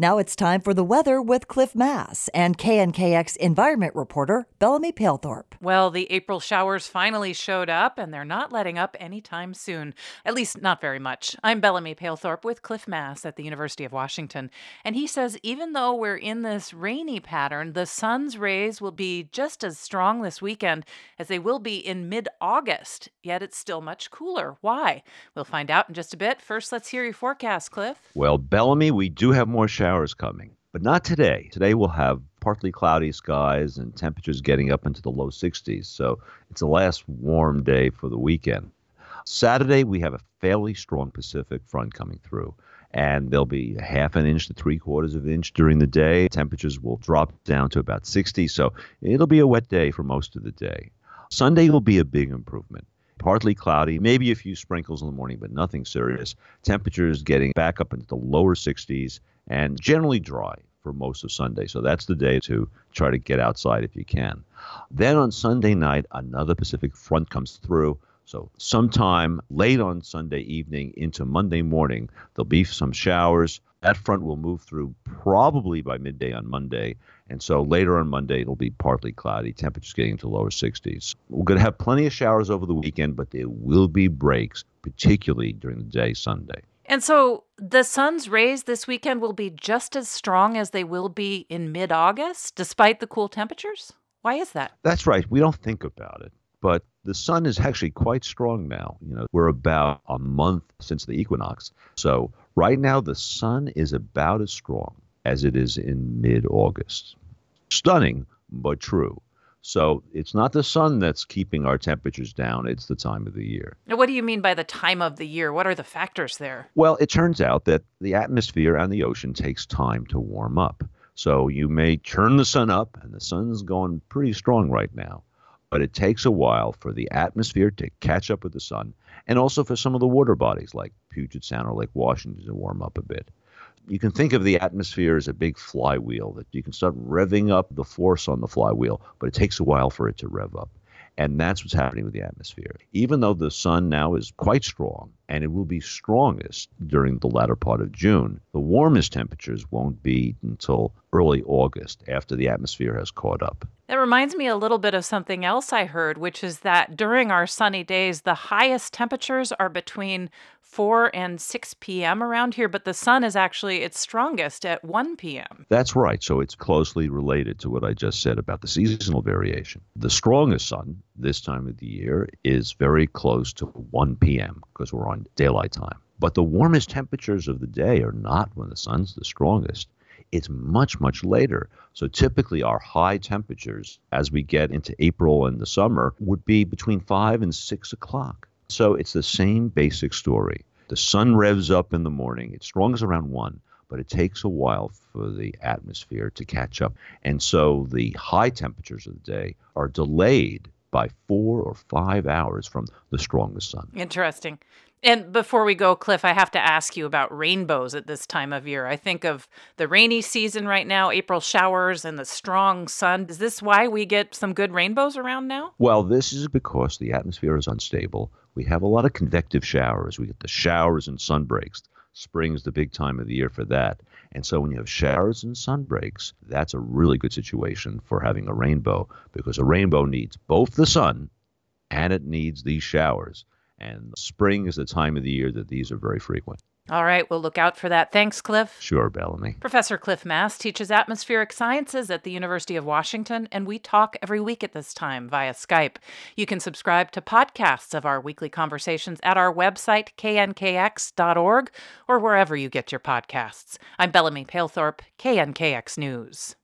Now it's time for the weather with Cliff Mass and KNKX environment reporter Bellamy Palethorpe. Well, the April showers finally showed up, and they're not letting up anytime soon. At least, not very much. I'm Bellamy Palethorpe with Cliff Mass at the University of Washington. And he says even though we're in this rainy pattern, the sun's rays will be just as strong this weekend as they will be in mid August. Yet it's still much cooler. Why? We'll find out in just a bit. First, let's hear your forecast, Cliff. Well, Bellamy, we do have more showers showers coming, but not today. Today we'll have partly cloudy skies and temperatures getting up into the low 60s. So it's the last warm day for the weekend. Saturday, we have a fairly strong Pacific front coming through, and there'll be half an inch to three quarters of an inch during the day. Temperatures will drop down to about 60, so it'll be a wet day for most of the day. Sunday will be a big improvement partly cloudy, maybe a few sprinkles in the morning, but nothing serious. Temperatures getting back up into the lower 60s and generally dry for most of Sunday. So that's the day to try to get outside if you can. Then on Sunday night, another Pacific front comes through. So, sometime late on Sunday evening into Monday morning, there'll be some showers. That front will move through probably by midday on Monday. And so later on Monday, it'll be partly cloudy, temperatures getting into lower 60s. We're going to have plenty of showers over the weekend, but there will be breaks, particularly during the day Sunday. And so the sun's rays this weekend will be just as strong as they will be in mid August, despite the cool temperatures? Why is that? That's right. We don't think about it. But the sun is actually quite strong now. You know, we're about a month since the equinox. So right now the sun is about as strong as it is in mid August. Stunning, but true. So it's not the sun that's keeping our temperatures down, it's the time of the year. Now, what do you mean by the time of the year? What are the factors there? Well, it turns out that the atmosphere and the ocean takes time to warm up. So you may turn the sun up, and the sun's going pretty strong right now. But it takes a while for the atmosphere to catch up with the sun, and also for some of the water bodies like Puget Sound or Lake Washington to warm up a bit you can think of the atmosphere as a big flywheel that you can start revving up the force on the flywheel, but it takes a while for it to rev up. And that's what's happening with the atmosphere. Even though the sun now is quite strong, and it will be strongest during the latter part of June, the warmest temperatures won't be until early August after the atmosphere has caught up. That reminds me a little bit of something else I heard, which is that during our sunny days, the highest temperatures are between 4 and 6 p.m. around here, but the sun is actually its strongest at 1 p.m. That's right. So it's closely related to what I just said about the seasonal variation. The strongest sun this time of the year is very close to 1 p.m. because we're on daylight time. But the warmest temperatures of the day are not when the sun's the strongest it's much, much later. So typically, our high temperatures as we get into April and the summer would be between 5 and 6 o'clock. So it's the same basic story. The sun revs up in the morning, it's strongest around 1, but it takes a while for the atmosphere to catch up. And so the high temperatures of the day are delayed by four or five hours from the strongest sun. Interesting. And before we go, Cliff, I have to ask you about rainbows at this time of year. I think of the rainy season right now, April showers, and the strong sun. Is this why we get some good rainbows around now? Well, this is because the atmosphere is unstable. We have a lot of convective showers. We get the showers and sun breaks. Spring's the big time of the year for that. And so when you have showers and sun breaks, that's a really good situation for having a rainbow because a rainbow needs both the sun and it needs these showers. And spring is the time of the year that these are very frequent. All right, we'll look out for that. Thanks, Cliff. Sure, Bellamy. Professor Cliff Mass teaches atmospheric sciences at the University of Washington, and we talk every week at this time via Skype. You can subscribe to podcasts of our weekly conversations at our website, knkx.org, or wherever you get your podcasts. I'm Bellamy Palethorpe, KNKX News.